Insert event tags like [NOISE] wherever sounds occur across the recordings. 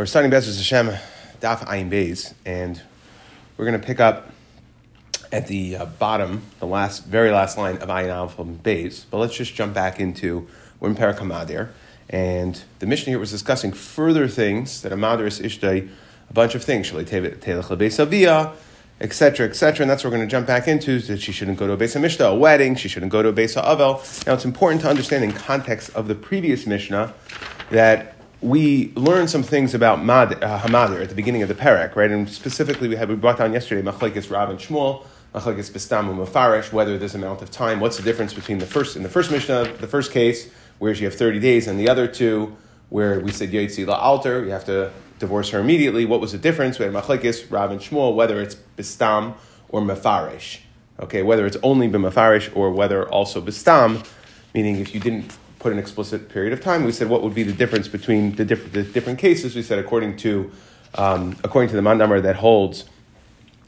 We're starting Bezos Hashem, Daf Ayin Beis, and we're going to pick up at the uh, bottom, the last, very last line of Ayin Al from Beis. But let's just jump back into we're in Parakamadir, and the Mishnah here was discussing further things that a Madras Ishtay, a bunch of things, etc., etc., and that's what we're going to jump back into, that she shouldn't go to a Beis Mishnah, a wedding, she shouldn't go to a Beis Avel. Now, it's important to understand in context of the previous Mishnah that we learned some things about Mad, uh, Hamadir at the beginning of the parak, right? And specifically, we had we brought down yesterday Machlekes Rav and Shmuel, Machlekes Bistam and Mafarish, whether there's amount of time. What's the difference between the first in the first Mishnah, the first case, where you have 30 days, and the other two, where we said Yotzi La Alter, you have to divorce her immediately. What was the difference? We had Machlekes Rav and Shmuel, whether it's Bistam or Mafarish. Okay, whether it's only B'Mafarish or whether also Bistam, meaning if you didn't put an explicit period of time. We said what would be the difference between the, diff- the different cases. We said according to um, according to the mandamar that holds,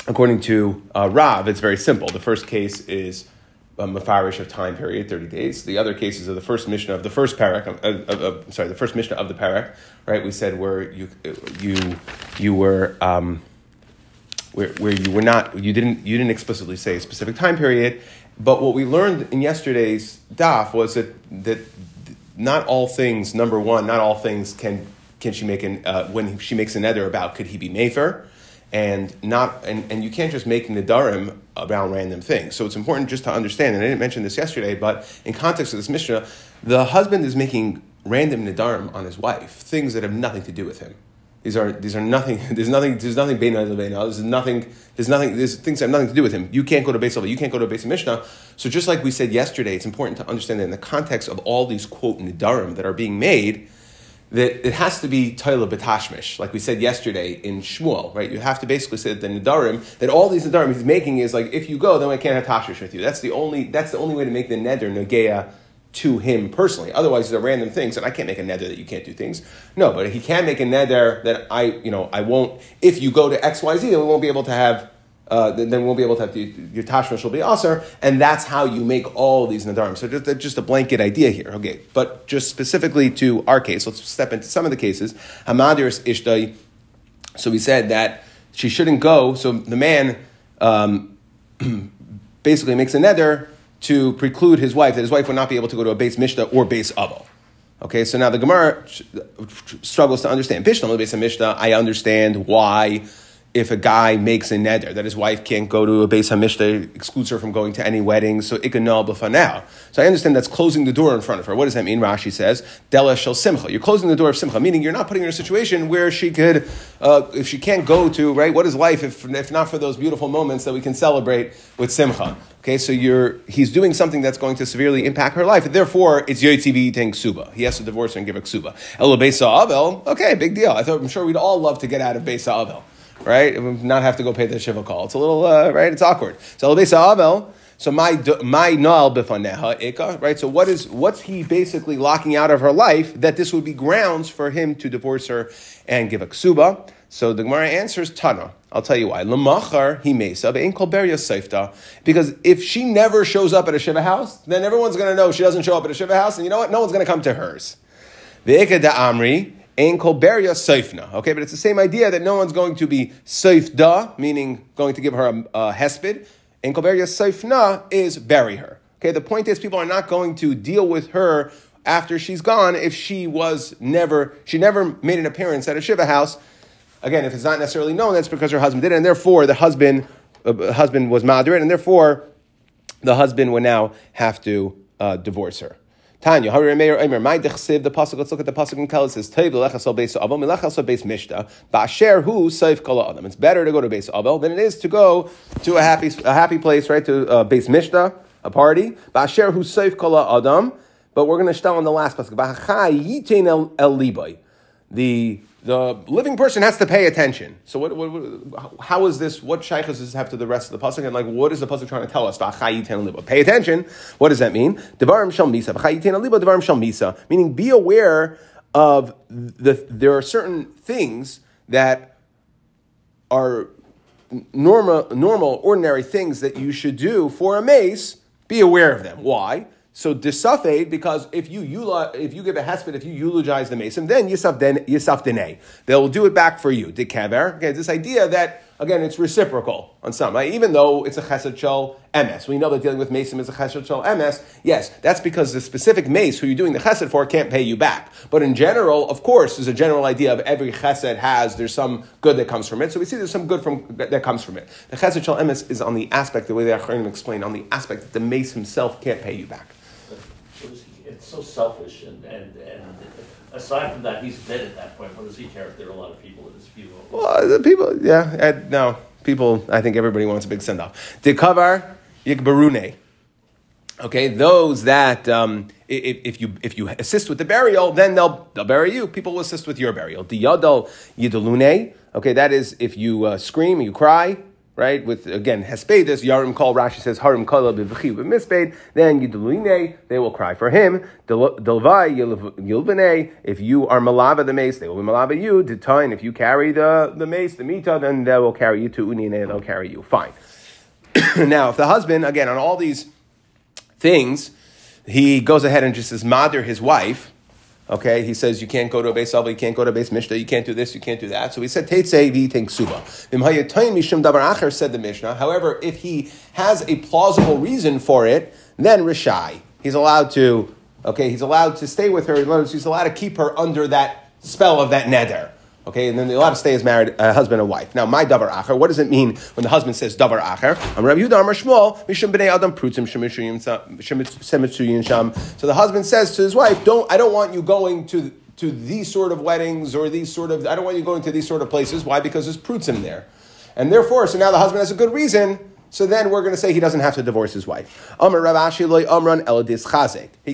according to uh, Rav, it's very simple. The first case is a mafarish of time period, 30 days. The other cases are the first mission of the first parak, uh, sorry, the first mission of the parak, right? We said where you, you, you were, um, where, where you were not, you didn't, you didn't explicitly say a specific time period, but what we learned in yesterday's daf was that, that not all things, number one, not all things can, can she make an, uh, when she makes an neder about could he be Mefer, and not and, and you can't just make nedarim around random things. So it's important just to understand, and I didn't mention this yesterday, but in context of this Mishnah, the husband is making random nedarim on his wife, things that have nothing to do with him. These are these are nothing. [LAUGHS] There's nothing. There's nothing. There's nothing. There's nothing. There's things that have nothing to do with him. You can't go to Beis You can't go to Beis Mishnah. So just like we said yesterday, it's important to understand that in the context of all these quote nidarim that are being made, that it has to be Toila Betashmish, like we said yesterday in Shmuel, right? You have to basically say that the Nidarim, that all these Nidarim he's making is like, if you go, then I can't have Tashmish with you. That's the only, that's the only way to make the Neder Nagea to him personally. Otherwise, they're random things, and I can't make a neder that you can't do things. No, but he can make a neder that I, you know, I won't. If you go to X, Y, Z, then we won't be able to have. Uh, then, we won't be able to have the, your tashmish will be aser, and that's how you make all these nadarim. So just, just a blanket idea here, okay? But just specifically to our case, let's step into some of the cases. Hamadiris ishtay. So we said that she shouldn't go. So the man um, [CLEARS THROAT] basically makes a neder to preclude his wife, that his wife would not be able to go to a base Mishnah or base Avo. Okay, so now the Gemara struggles to understand. Bishlam, base Mishnah, I understand why if a guy makes a neder that his wife can't go to a Beis Hamishta, excludes her from going to any weddings, so ikanal b'fanau. So I understand that's closing the door in front of her. What does that mean? Rashi says, Dela shel simcha. You're closing the door of simcha, meaning you're not putting her in a situation where she could, uh, if she can't go to, right, what is life if, if not for those beautiful moments that we can celebrate with simcha? Okay, so you're, he's doing something that's going to severely impact her life. Therefore, it's Yoitzivi eating suba. He has to divorce her and give her ksuba. Elo Beisa Avel, okay, big deal. I thought, I'm sure we'd all love to get out of Beisa Avel right? Not have to go pay the shiva call. It's a little, uh, right? It's awkward. So so my my noal bifaneha ika, right? So what is what's he basically locking out of her life that this would be grounds for him to divorce her and give a ksuba? So the Gemara answers Tana. I'll tell you why. Lamachar he mesa seifta. Because if she never shows up at a shiva house, then everyone's going to know she doesn't show up at a shiva house, and you know what? No one's going to come to hers. The da amri Ein kol beria seifna. Okay, but it's the same idea that no one's going to be seifda, meaning going to give her a, a hesped. Ein kol beria seifna is bury her. Okay, the point is people are not going to deal with her after she's gone if she was never, she never made an appearance at a Shiva house. Again, if it's not necessarily known, that's because her husband did it, and therefore the husband, uh, husband was moderate, and therefore the husband would now have to uh, divorce her. Tanya, Hari Meir Omer, my dechsiv, the pasuk, let's look at the pasuk in Kel, it says, Teiv l'lechasol beis avel, milechasol beis mishta, ba'asher hu seif kol adam. It's better to go to beis avel than it is to go to a happy, a happy place, right, to uh, beis mishta, a party. Ba'asher hu seif kol adam, but we're going to start on the last pasuk. Ba'achai yitain el, el libay. The the living person has to pay attention. So what, what, what how is this? What shaykhs does this have to the rest of the pasuk? And like, what is the pasuk trying to tell us? Pay attention. What does that mean? Devarim shal misa. Devarim shal misa. Meaning, be aware of the. There are certain things that are normal, normal, ordinary things that you should do for a mace. Be aware of them. Why? So disafed because if you if you give a hesped, if you eulogize the mason, then yisaf den yisaf dene. They will do it back for you. Dikaver. Okay, this idea that again it's reciprocal on some, right? Even though it's a chesed shel ms, we know that dealing with mason is a chesed shel ms. Yes, that's because the specific mace who you're doing the chesed for can't pay you back. But in general, of course, there's a general idea of every chesed has there's some good that comes from it. So we see there's some good from that comes from it. The chesed shel ms is on the aspect the way the Acharonim explain on the aspect that the mace himself can't pay you back so selfish and, and, and aside from that, he's dead at that point. What does he care if there are a lot of people at his funeral? Well, the people, yeah, no, people, I think everybody wants a big send off. Dekavar yikbarune. Okay, those that um, if, if, you if you assist with the burial, then they'll they'll bury you. People will assist with your burial. Diyadal yidalune. Okay, that is if you uh, scream, you cry right? With again hespedus, yarim call. Rashi says harim kala b'v'chi b'misped. Then yiduline, they will cry for him. Delvai yilbane. If you are malava the mace, they will be malava you. Detain. If you carry the the mace, the mita, then they will carry you to unine. They'll carry you. Fine. [COUGHS] now, if the husband again on all these things, he goes ahead and just says mother his wife Okay, he says you can't go to a base you can't go to a base mishnah, you can't do this, you can't do that. So he said Teitzei v'ting suba. mishum davar acher said the Mishnah. However, if he has a plausible reason for it, then rishai. He's allowed to. Okay, he's allowed to stay with her. He's allowed to keep her under that spell of that neder. Okay, and then they're to stay as married uh, husband and wife. Now, my davar acher, what does it mean when the husband says davar acher? I'm Rabbi Yehuda Amar Shmuel, mishum adam prutzim sham. So the husband says to his wife, "Don't I don't want you going to to these sort of weddings or these sort of I don't want you going to these sort of places. Why? Because there's prutzim there, and therefore, so now the husband has a good reason." So then we're going to say he doesn't have to divorce his wife. He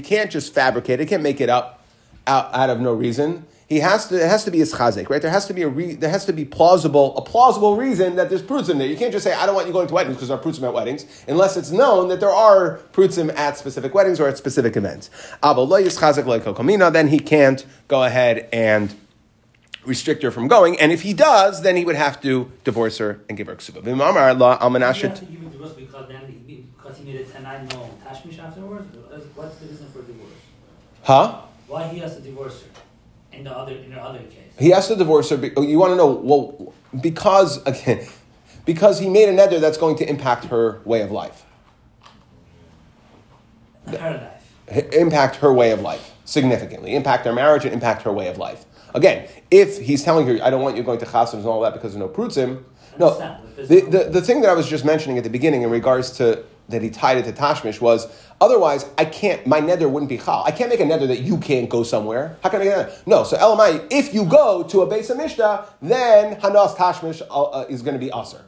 can't just fabricate. He can't make it up out, out of no reason he has to, it has to be his chazek, right? There has to be a re, there has to be plausible, a plausible reason that there's prutzim there. You can't just say, I don't want you going to weddings because there are prutzim at weddings, unless it's known that there are prutzim at specific weddings or at specific events. Then he can't go ahead and restrict her from going, and if he does, then he would have to divorce her and give her ksuba. What's the reason for divorce? Huh? Why he has to divorce her? In the other in the other case. He has to divorce her. Oh, you want to know? Well, because again, because he made a neder that's going to impact her way of life. Her life. Impact her way of life significantly. Impact their marriage and impact her way of life. Again, if he's telling her, "I don't want you going to chasams and all that because there's no prutzim," no. The, the, the thing that I was just mentioning at the beginning in regards to that he tied it to Tashmish was otherwise I can't my nether wouldn't be chal. I can't make a nether that you can't go somewhere. How can I get that? No. So Elamai, if you go to a base of Mishnah, then Hanas Tashmish uh, uh, is going to be usher.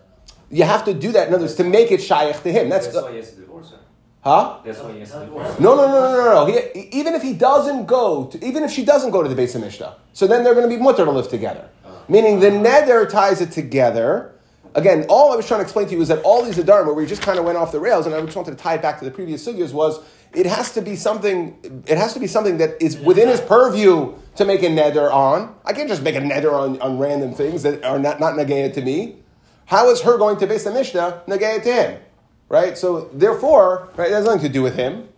You have to do that in other words to make it shaykh to him. That's, That's why he has to divorce her. Huh? That's why he has to divorce No, no, no, no, no, no. He, even if he doesn't go, to, even if she doesn't go to the base of Mishnah, so then they're going to be mutter to live together. Uh, Meaning the nether ties it together Again, all I was trying to explain to you is that all these Adarim, where we just kind of went off the rails, and I just wanted to tie it back to the previous sugyas, was it has to be something. It has to be something that is within his purview to make a neder on. I can't just make a neder on, on random things that are not not to me. How is her going to base the Mishnah negated to him? Right. So therefore, right, it has nothing to do with him.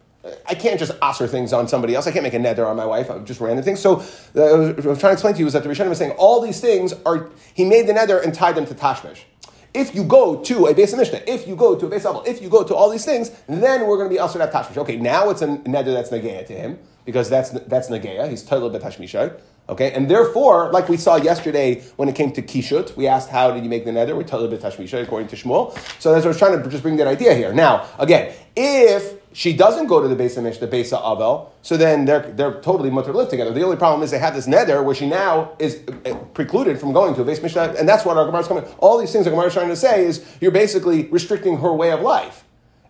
I can't just osser things on somebody else. I can't make a neder on my wife. I'm just random things. So uh, what I was trying to explain to you is that the Rishonim was saying all these things are he made the neder and tied them to tashmish. If you go to a base of Mishnah, if you go to a base level, if you go to all these things, then we're going to be also have tashmish. Okay, now it's a neder that's negaya to him because that's that's negaya. He's total betashmishai. Okay, and therefore, like we saw yesterday when it came to kishut, we asked how did you make the neder? We're total betashmishai according to Shmuel. So that's what I was trying to just bring that idea here. Now, again, if she doesn't go to the base of Mish, the of Avel, so then they're, they're totally mutter live together. The only problem is they have this nether where she now is uh, precluded from going to a base Mishnah, and that's what our Gemara is coming. All these things our Gemara is trying to say is you're basically restricting her way of life.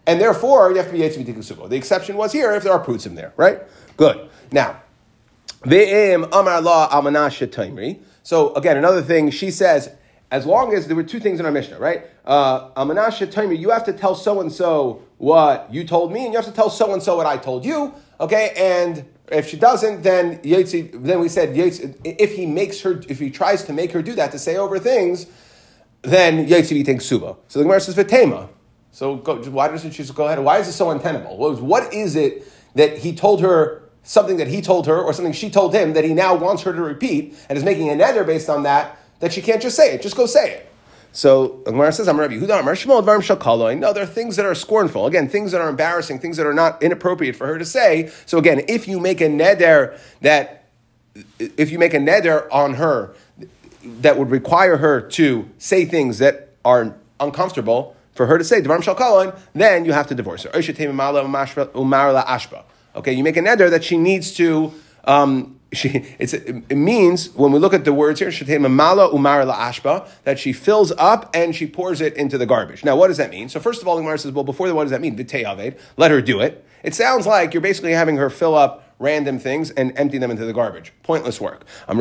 And therefore, you have to be Yetzvi Tikusubo. The exception was here if there are pruts in there, right? Good. Now, Ve'im Amar La Almanasha Taimri. So again, another thing, she says, as long as there were two things in our Mishnah, right? Uh, Almanasha Taimri, you have to tell so and so what you told me, and you have to tell so and so what I told you. Okay, and if she doesn't, then Yotzi, then we said Yotzi, if he makes her, if he tries to make her do that to say over things, then Yotzi thinks suba. So the Gemara says v'tema. So go, why doesn't she go ahead? Why is it so untenable? What is it that he told her something that he told her or something she told him that he now wants her to repeat and is making a neder based on that, that she can't just say it. Just go say it. So Gemara says, "I'm Rabbi Yehuda, Amar Shmuel, Dvarim Shakaloin." No, there are things that are scornful. Again, things that are embarrassing, things that are not inappropriate for her to say. So again, if you make a neder that, if you make a neder on her that would require her to say things that are uncomfortable for her to say Dvarim Shakaloin, then you have to divorce her. Okay, you make a neder that she needs to. Um, she, it means when we look at the words here, mamala umar ashba, that she fills up and she pours it into the garbage. Now, what does that mean? So, first of all, Gemara says, well, before the what does that mean? Let her do it. It sounds like you're basically having her fill up random things and empty them into the garbage. Pointless work. No,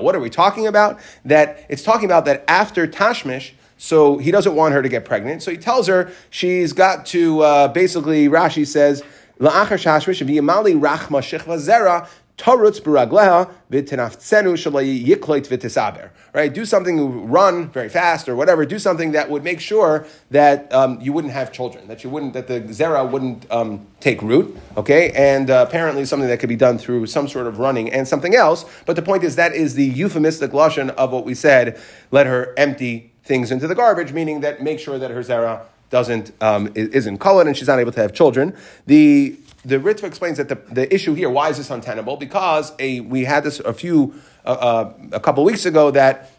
what are we talking about? That it's talking about that after Tashmish, so he doesn't want her to get pregnant. So he tells her she's got to uh, basically, Rashi says, Zera v'tisaber. Right? Do something, run very fast or whatever. Do something that would make sure that um, you wouldn't have children, that you wouldn't, that the zera wouldn't um, take root. Okay, and uh, apparently something that could be done through some sort of running and something else. But the point is that is the euphemistic lashon of what we said. Let her empty things into the garbage, meaning that make sure that her zera doesn't um, isn't colored and she's not able to have children. The the Ritva explains that the, the issue here, why is this untenable? Because a we had this a few uh, uh, a couple weeks ago that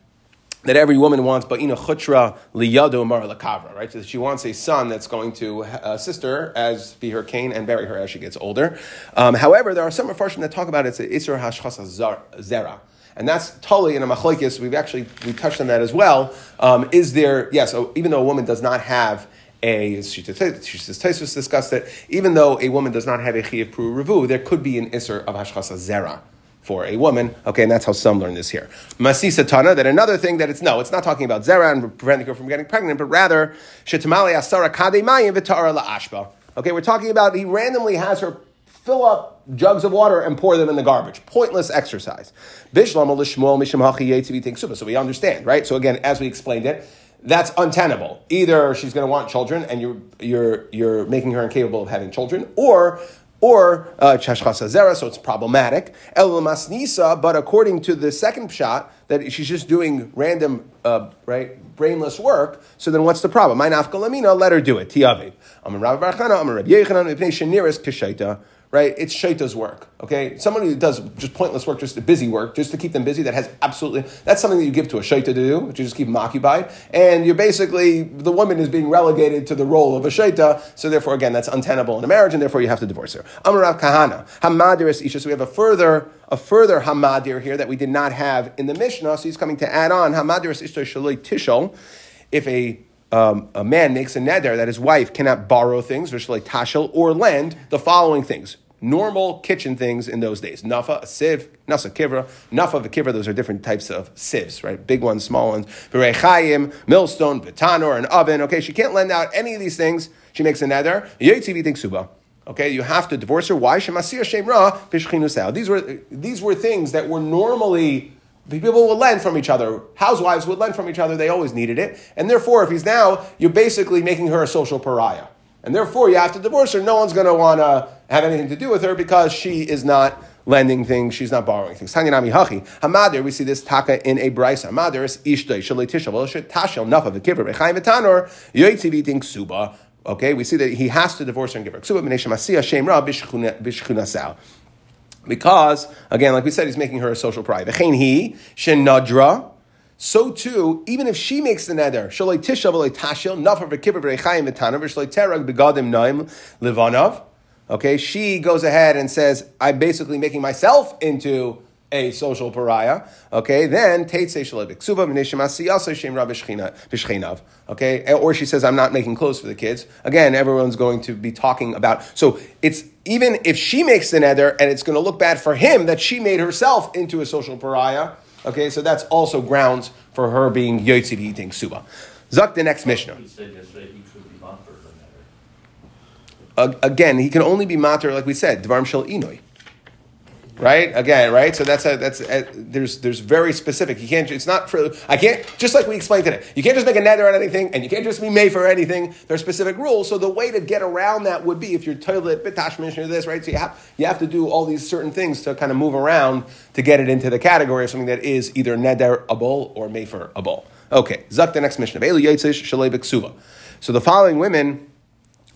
that every woman wants, but ina chutra liyado mar lakavra, right? So she wants a son that's going to assist her as be her cane and bury her as she gets older. Um, however, there are some Mepharshim that talk about it's a isra hashchasa zera. And that's totally in a machlokes. We've actually we touched on that as well. Um, is there yes? Yeah, so even though a woman does not have a Taisus discussed it. Even though a woman does not have a chiyuv pru revu, there could be an isser of hashchasa zera for a woman. Okay, and that's how some learn this here. Masisa Tana, that another thing that it's no, it's not talking about zera and preventing her from getting pregnant, but rather shetamali asara kade mayim v'tara ashba. Okay, we're talking about he randomly has her fill up jugs of water and pour them in the garbage. Pointless exercise. So we understand, right? So again, as we explained it, that's untenable. Either she's going to want children and you're, you're, you're making her incapable of having children, or or chashchasa uh, so it's problematic. El masnisa, but according to the second shot, that she's just doing random, uh, right, brainless work. So then, what's the problem? My nafkalamina, let her do it. Tiaviv. I'm a Rabbi Barchana. I'm a Rabbi Yechanan. Ibnei Sheniris kishaita right? It's shaita's work, okay? Somebody who does just pointless work, just busy work, just to keep them busy, that has absolutely, that's something that you give to a shaita to do, which you just keep them occupied. And you're basically, the woman is being relegated to the role of a shaita, so therefore, again, that's untenable in a marriage, and therefore you have to divorce her. Amarav Kahana, Hamadiris Isha, so we have a further, a further Hamadir here that we did not have in the Mishnah, so he's coming to add on, Hamadiris Isha Shaloi Tishol, if a um, a man makes a neder that his wife cannot borrow things, like tashel, or lend the following things. Normal kitchen things in those days. Nafa, a sieve, nasa kivra, nafa, kivra, those are different types of sieves, right? Big ones, small ones. Chayim, millstone, vitanor, an oven. Okay, she can't lend out any of these things. She makes a neder. suba. Okay, you have to divorce her. Why? These were these were things that were normally People would lend from each other. Housewives would lend from each other. They always needed it. And therefore, if he's now, you're basically making her a social pariah. And therefore, you have to divorce her. No one's going to want to have anything to do with her because she is not lending things, she's not borrowing things. Tanyanami hachi. Hamadir, we see this taka in a brisa. Hamadir is ishtay shalei tisha tashel nafa v'kivra b'chaim v'tanor yoytziv eating suba. Okay, we see that he has to divorce her and give her ksuba b'nei shemasiya shem ra. Because, again, like we said, he's making her a social pride. he, shenadra, so too, even if she makes the neder, shaloi tisha v'loi tashil, nafar v'kibbur v'reichayim v'tanav, v'shaloi terag begadim naim livanav, okay, she goes ahead and says, I'm basically making myself into a social pariah, okay, then Tate okay, or she says, I'm not making clothes for the kids. Again, everyone's going to be talking about, so it's even if she makes the neder and it's going to look bad for him that she made herself into a social pariah, okay, so that's also grounds for her being yotziv eating suba. Zuck the next Mishnah. Again, he can only be mater, like we said, dvarm shel inoi. Right? Again, right? So that's a, that's a, there's there's very specific. You can't. It's not for. I can't. Just like we explained today, you can't just make a nether on anything, and you can't just be made for anything. There's specific rules. So the way to get around that would be if you're toilet bitash mission, or this, right? So you have you have to do all these certain things to kind of move around to get it into the category of something that is either neder abol or mefer abol. Okay, zak the next mission. Of ayyatis shaleviksuva so the following women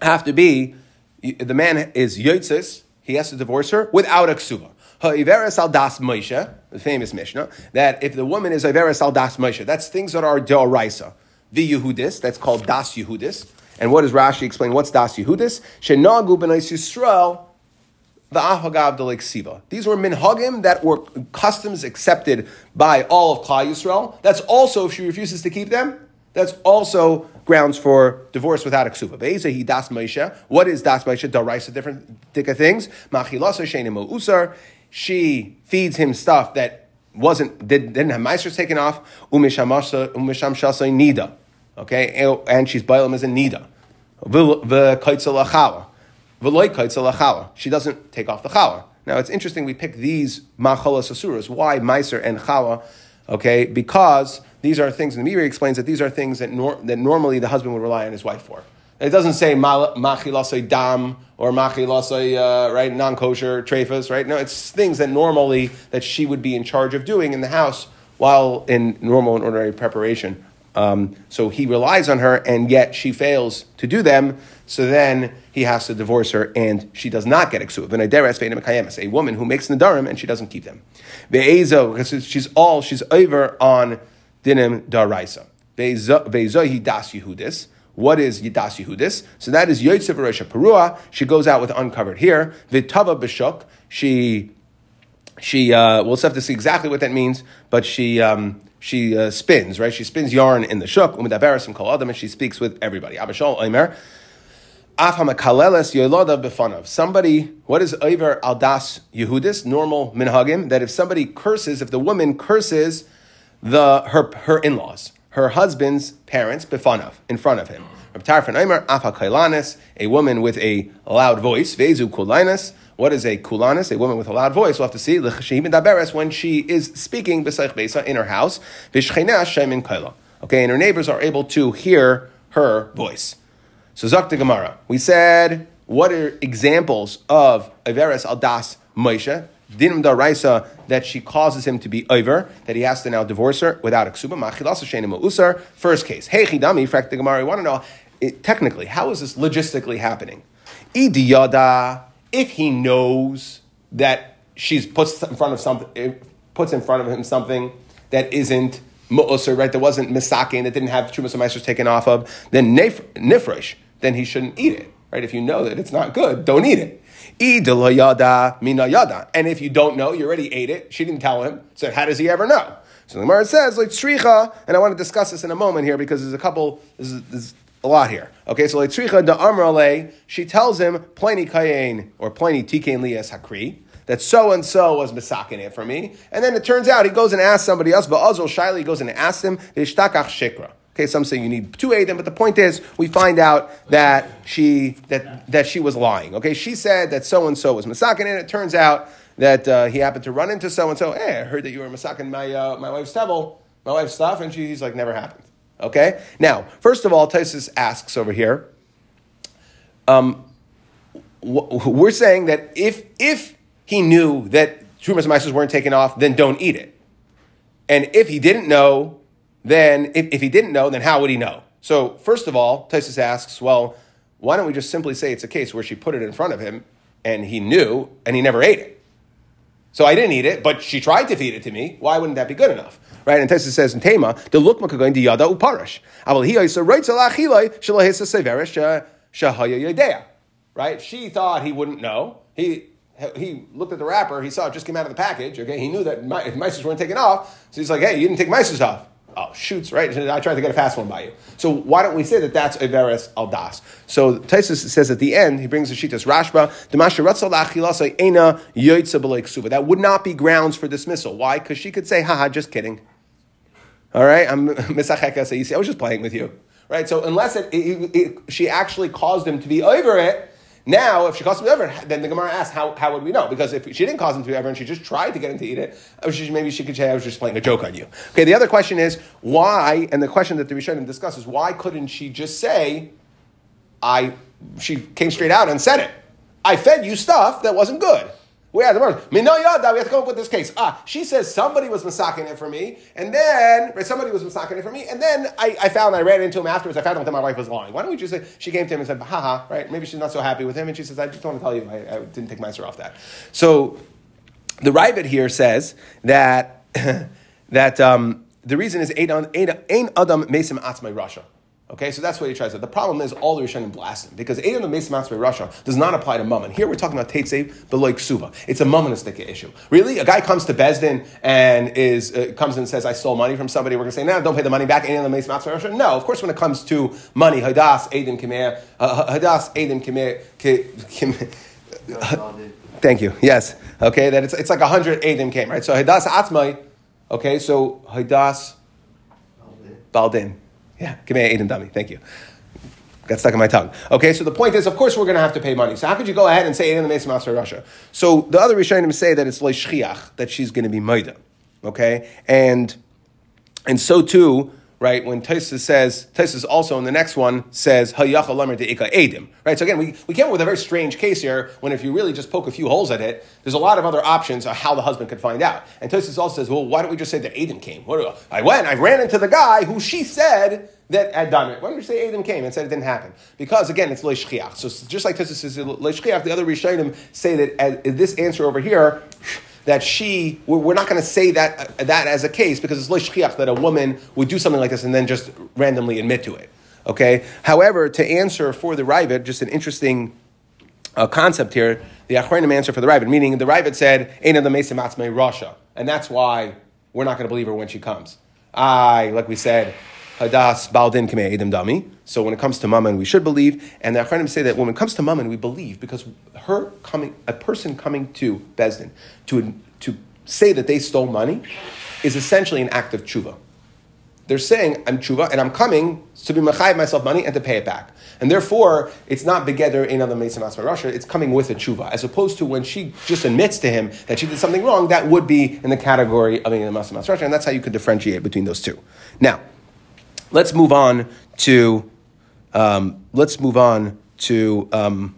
have to be the man is yotzis. He has to divorce her without a ksuba. Ha'iveres al das Moshe, the famous Mishnah, that if the woman is Ha'iveres al das Moshe, that's things that are deoraisa. The Yehudis, that's called das Yehudis. And what does Rashi explain? What's das Yehudis? Shenagu b'nais Yisrael the ahagav de siva. These were minhagim that were customs accepted by all of Klal Yisrael. That's also, if she refuses to keep them, that's also grounds for divorce without a ksuba. he das Moshe. What is das Moshe? Daraisa, different of things. Machilasa shenim usar she feeds him stuff that wasn't did, not have meisters taken off. Umisham shasay nida, okay, and she's bailam as a nida. She doesn't take off the chala. Now it's interesting we pick these machalas asuras. Why meiser and chala? Okay, because these are things. And the Meiri explains that these are things that nor, that normally the husband would rely on his wife for. It doesn't say machilasay dam or machilasay uh, right non kosher trefas right. No, it's things that normally that she would be in charge of doing in the house while in normal and ordinary preparation. Um, so he relies on her, and yet she fails to do them. So then he has to divorce her, and she does not get exuv. A woman who makes nadarim and she doesn't keep them. Because she's all she's over on dinim daraisa. Ve'zohi das yehudis. What is Yidas Yehudis? So that is Yotzev Rosh Perua. She goes out with uncovered here. Vitava Bishuk. She, she, uh, we'll have to see exactly what that means, but she, um, she uh, spins, right? She spins yarn in the shuk, umidaberes and kol adam, and she speaks with everybody. Abishol Omer. Somebody, what is Iver Aldas Yehudis? Normal minhagim, that if somebody curses, if the woman curses the her her in-laws, her husband's parents befanav, in front of him. A woman with a loud voice, vezu kulainas. What is a kulanis? A woman with a loud voice. We'll have to see when she is speaking in her house. Okay, and her neighbors are able to hear her voice. So Zakta Gemara, we said what are examples of Averes Aldas Moshe? dinim daraisa that she causes him to be over, that he has to now divorce her without a ksuba. Machilasa shenim usar. First case. Hey chidami, frak the Gemara. want to know it, technically how is this logistically happening? Idiyada. If he knows that she's puts in front of something, eh, puts in front of him something that isn't mu'usar, right? That wasn't misakin, that didn't have chumas and taken off of, then nifresh, then he shouldn't eat it, right? If you know that it's not good, don't eat it. And if you don't know, you already ate it. She didn't tell him. So how does he ever know? So the Gemara says, like and I want to discuss this in a moment here because there's a couple, there's, there's a lot here. Okay, so like tzricha da amrale, she tells him, pliny kayin, or pliny tikain lias hakri, that so and so was misakin it for me. And then it turns out he goes and asks somebody else, but Azul Shaili goes and asks him, shikra. Okay, some say you need two Adam, but the point is, we find out that she that that she was lying. Okay, she said that so and so was masakin, and it turns out that uh, he happened to run into so and so. Hey, I heard that you were masakin my uh, my wife's table, my wife's stuff, and she's like, never happened. Okay, now first of all, Tysus asks over here. Um, we're saying that if if he knew that trumas and weren't taken off, then don't eat it. And if he didn't know then if, if he didn't know, then how would he know? So, first of all, Tysus asks, well, why don't we just simply say it's a case where she put it in front of him and he knew and he never ate it? So I didn't eat it, but she tried to feed it to me. Why wouldn't that be good enough? Right? And Tysus says in Tema, the lukma going to yada uparish. Right? She thought he wouldn't know. He he looked at the wrapper, he saw it just came out of the package. Okay, he knew that mice weren't taken off, so he's like, "Hey, you didn't take mice off." Oh, shoots, right? I tried to get a fast one by you. So why don't we say that that's Averis al Das? So Taisus says at the end, he brings the Shitas Rashba, That would not be grounds for dismissal. Why? Because she could say, haha, just kidding. All right? I'm [LAUGHS] Misacheka, so you see, I was just playing with you. Right? So unless it, it, it, she actually caused him to be over it, Now, if she caused him to ever, then the Gemara asks, how, how would we know? Because if she didn't cause him to ever and she just tried to get him to eat it, maybe she could say, I was just playing a joke on you. Okay, the other question is, why, and the question that the Rishonim discuss is, why couldn't she just say, I, she came straight out and said it. I fed you stuff that wasn't good. We had the word. We have to come up with this case. Ah, she says somebody was masaking it for me, and then right, somebody was masaking it for me, and then I, I found I ran into him afterwards. I found out that my wife was lying. Why don't we just say she came to him and said, haha, right? Maybe she's not so happy with him, and she says, I just want to tell you, I, I didn't take my answer off that. So the Raavad here says that [LAUGHS] that um, the reason is ein adam mesim atzmai Russia. Okay, so that's what he tries to. The problem is all the Rishonim blast him because Eidan the Mason Matzvei Russia does not apply to Mammon. Here we're talking about Teitze Beloik Suva. It's a Mammonistic issue. Really, a guy comes to Besdin and is uh, comes and says, "I stole money from somebody." We're going to say, "No, don't pay the money back." Eidan the Mason Matzvei Russia. No, of course, when it comes to money, Hadas Eidim Kimer, uh, Hadas Eidim Kimer. Thank you. Yes. Okay, that it's, it's like hundred Eidim came right. So Hadas Atzmai. Okay, so Hadas Baldin. Yeah, give me an Aiden dummy. Thank you. Got stuck in my tongue. Okay, so the point is, of course, we're going to have to pay money. So how could you go ahead and say Aiden the Mason Master Russia? So the other Rishonim say that it's Leishchiach, that she's going to be Maida. Okay, and and so too right? When Taisus says, Taisus also in the next one says, Hayacha lamer de'ika edim, right? So again, we, we came up with a very strange case here when if you really just poke a few holes at it, there's a lot of other options of how the husband could find out. And Taisus also says, well, why don't we just say that Adam came? What, I went, I ran into the guy who she said that had done it. Why don't you say Adam came and said it didn't happen? Because again, it's leishchiach. So just like Taisus says leishchiach, the other Rishonim say that uh, this answer over here, that she, we're not going to say that, that as a case because it's loishchiach that a woman would do something like this and then just randomly admit to it. Okay? However, to answer for the Raavad, just an interesting uh, concept here, the Achronim answer for the Raavad, meaning the Raavad said, Ein the Mesa Matzmei Rasha. And that's why we're not going to believe her when she comes. I, like we said, Hadas Baldin Dami. So when it comes to Mammon, we should believe. And the Achronim say that when it comes to Mammon, we believe because her coming, a person coming to Bezdin to, to say that they stole money is essentially an act of tshuva. They're saying, I'm tshuva, and I'm coming to be machayev myself money and to pay it back. And therefore, it's not begeder in other Mesa Masma Russia, it's coming with a tshuva. As opposed to when she just admits to him that she did something wrong, that would be in the category of in Masma Russia, and that's how you could differentiate between those two. Now, let's move on to um, let's move on to um,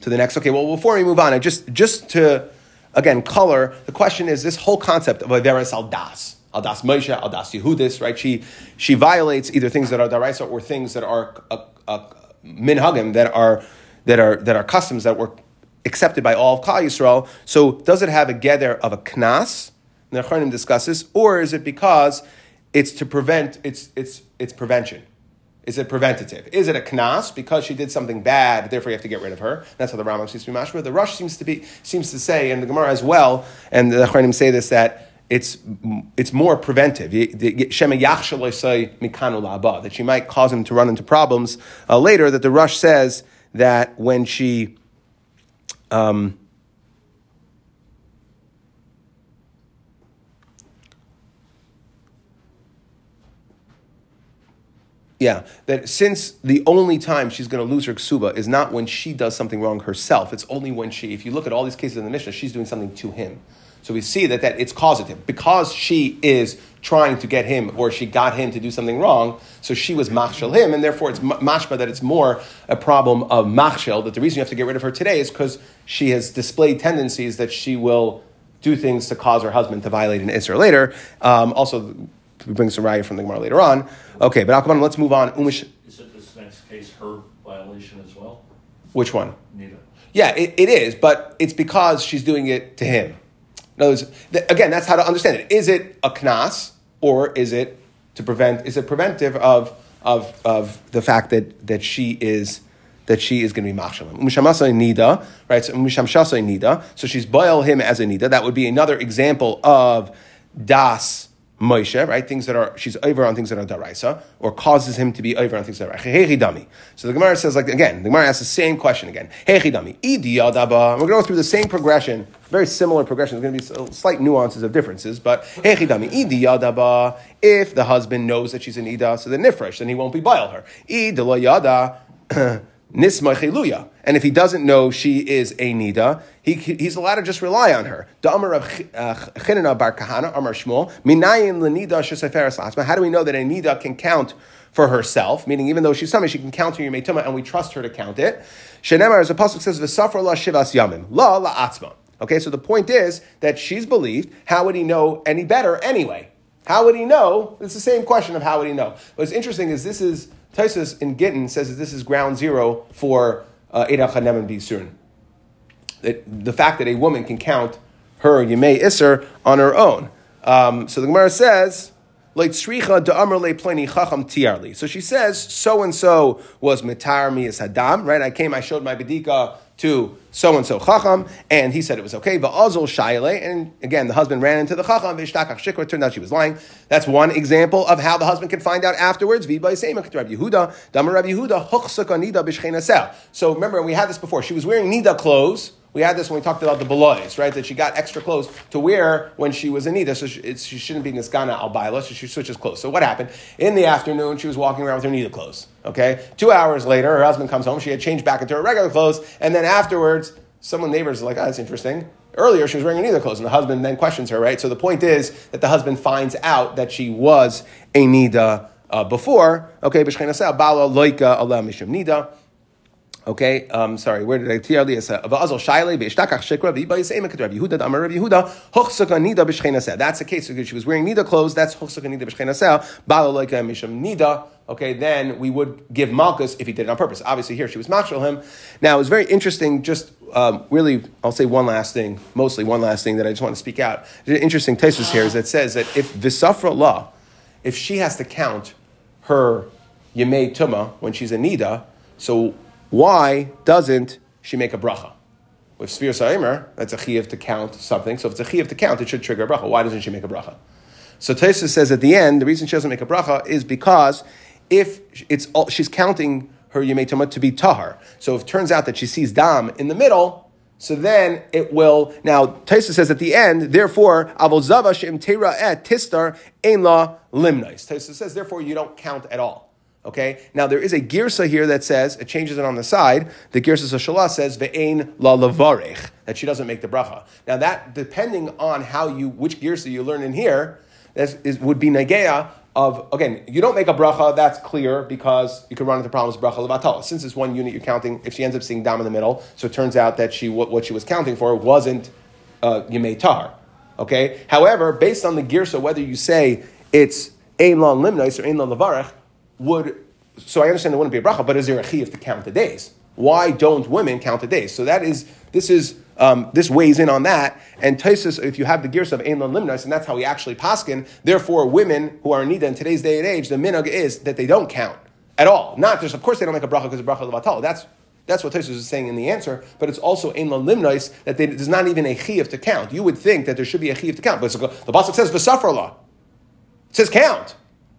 to the next. Okay, well, before we move on, I just just to again color the question is this whole concept of Averis al das. Al das Moshe, al das Yehudis, right? She she violates either things that are daraisa or things that are uh, uh, minhagim that are that are that are customs that were accepted by all of Klal Yisrael. So does it have a gather of a knas? The Achronim discusses, or is it because it's to prevent it's it's it's prevention? Is it preventative? Is it a knas because she did something bad, therefore you have to get rid of her? That's how the Rambam seems to be mashma. The Rush seems to be seems to say, and the Gemara as well, and the Achronim say this that it's it's more preventive. That she might cause him to run into problems uh, later. That the Rush says that when she um, Yeah, that since the only time she's going to lose her ksuba is not when she does something wrong herself. It's only when she, if you look at all these cases in the Mishnah, she's doing something to him. So we see that, that it's causative. Because she is trying to get him or she got him to do something wrong, so she was machshel him, and therefore it's mashma that it's more a problem of machshel, that the reason you have to get rid of her today is because she has displayed tendencies that she will do things to cause her husband to violate an Isra later. Um, also, we bring some raya from the Gemara later on. Okay, but Alkaman, let's move on. Umish. Is it this next case her violation as well? Which one? Neither. Yeah, it, it is, but it's because she's doing it to him. In other words, th- again, that's how to understand it. Is it a knas or is it to prevent? Is it preventive of of of the fact that that she is that she is going to be machshalim. Umshamasa nida, right? So umshamshasa nida. So she's boil him as a nida. That would be another example of das Moshe, right? Things that are she's over on things that are daraisa, or causes him to be over on things that are hechidami. So the Gemara says like again, the Gemara asks the same question again. Hechidami, idiyadaba. We're going to go through the same progression, very similar progression. There's going to be slight nuances of differences, but hechidami, idiyadaba. If the husband knows that she's an ida, so the nifresh, then he won't be bile her. Idilayada. [CLEARS THROAT] nismachiluya. And if he doesn't know she is a nida, he, he's allowed to just rely on her. Uh, bar Kahana, Amar minayin. How do we know that a nida can count for herself? Meaning, even though she's somebody, she can count her yemei tumah, and we trust her to count it. Shenemar, as the pasuk says, la shivas yamim, la la atzma. Okay, so the point is that she's believed. How would he know any better anyway? How would he know? It's the same question of how would he know. What's interesting is this is Taisus in Gittin says that this is ground zero for Edah Chanem and Bisurin. The fact that a woman can count her Yemei Isser on her own. Um, so the Gemara says. So she says, so and so was mitar mi hadam, right? I came, I showed my bedika to so and so chacham, and he said it was okay. Va'azol shayle, and again, the husband ran into the chacham. V'ishtakach shikra. Turned out she was lying. That's one example of how the husband can find out afterwards. V'bay seima Rabbi Yehuda, damar Rabbi Yehuda, huchsaka. So remember, we had this before. She was wearing nida clothes. We had this when we talked about the belois, right? That she got extra clothes to wear when she was in Nida, so she, she shouldn't be Niskana al so she switches clothes. So what happened? In the afternoon, she was walking around with her Nida clothes. Okay? Two hours later, her husband comes home, she had changed back into her regular clothes, and then afterwards, someone neighbors are like, oh, that's interesting. Earlier, she was wearing Nida clothes, and the husband then questions her, right? So the point is that the husband finds out that she was a Nida uh, before. Okay, Bala Loika Nida. Okay, um, sorry, where did I v'yiba yisema k'drav Yehuda. That's the case because she was wearing nida clothes. That's hochsuka nida b'shchenaseh. Bala loika misham nida. Okay, then we would give malchus if he did it on purpose. Obviously, here she was machshel him. Now it was very interesting. Just um, really, I'll say one last thing. Mostly one last thing that I just want to speak out. An interesting tesis here is that says that if visafra law, if she has to count her yemei tuma when she's a nida, so why doesn't she make a bracha? With Sfir Sa'imer, that's a chiyuv to count something. So if it's a chiyuv to count, it should trigger a bracha. Why doesn't she make a bracha? So Taisa says at the end, the reason she doesn't make a bracha is because if it's all, she's counting her Yemei to be tahar. So if it turns out that she sees dam in the middle, so then it will. Now Taisa says at the end, therefore avozava shem tera et tistar ein la limnais. Taisa says therefore you don't count at all. Okay. Now there is a girsa here that says it changes it on the side. The girsa Shalah says ve'ein la lavarech that she doesn't make the bracha. Now that depending on how you which girsa you learn in here, that is, would be negea of again. You don't make a bracha. That's clear because you could run into problems bracha levatala. Since it's one unit you're counting, if she ends up seeing dam in the middle, so it turns out that she what, what she was counting for wasn't uh, yemei tar. Okay. However, based on the girsa, whether you say it's ein la limnais or ein la lavarech would, so I understand there wouldn't be a bracha, but is there a chiyuv to count the days? Why don't women count the days? So that is, this is, um, this weighs in on that. And Taisus, if you have the gears of Ein Limnas, and that's how we actually paskin, therefore women who are in Nida in today's day and age, the minhag is that they don't count at all. Not just, of course, they don't make a bracha because of bracha levatal. That's that's what Taisus is saying in the answer, but it's also ein limnais that they, there's not even a chiyuv to count. You would think that there should be a chiyuv to count, but the pasuk says v'safar law. It says count.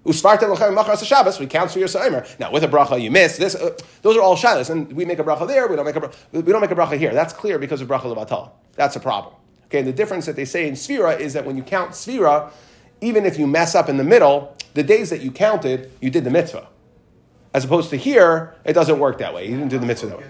Usfarta lochem machras Shabbos. We count for your saimer. Now with a bracha you miss this. Uh, those are all shilas, and we make a bracha there. We don't make a we don't make a bracha here. That's clear because of bracha levatal. That's a problem. Okay, and the difference that they say in Sfira is that when you count Sfira, even if you mess up in the middle, the days that you counted, you did the mitzvah. As opposed to here, it doesn't work that way. You didn't do the mitzvah that way.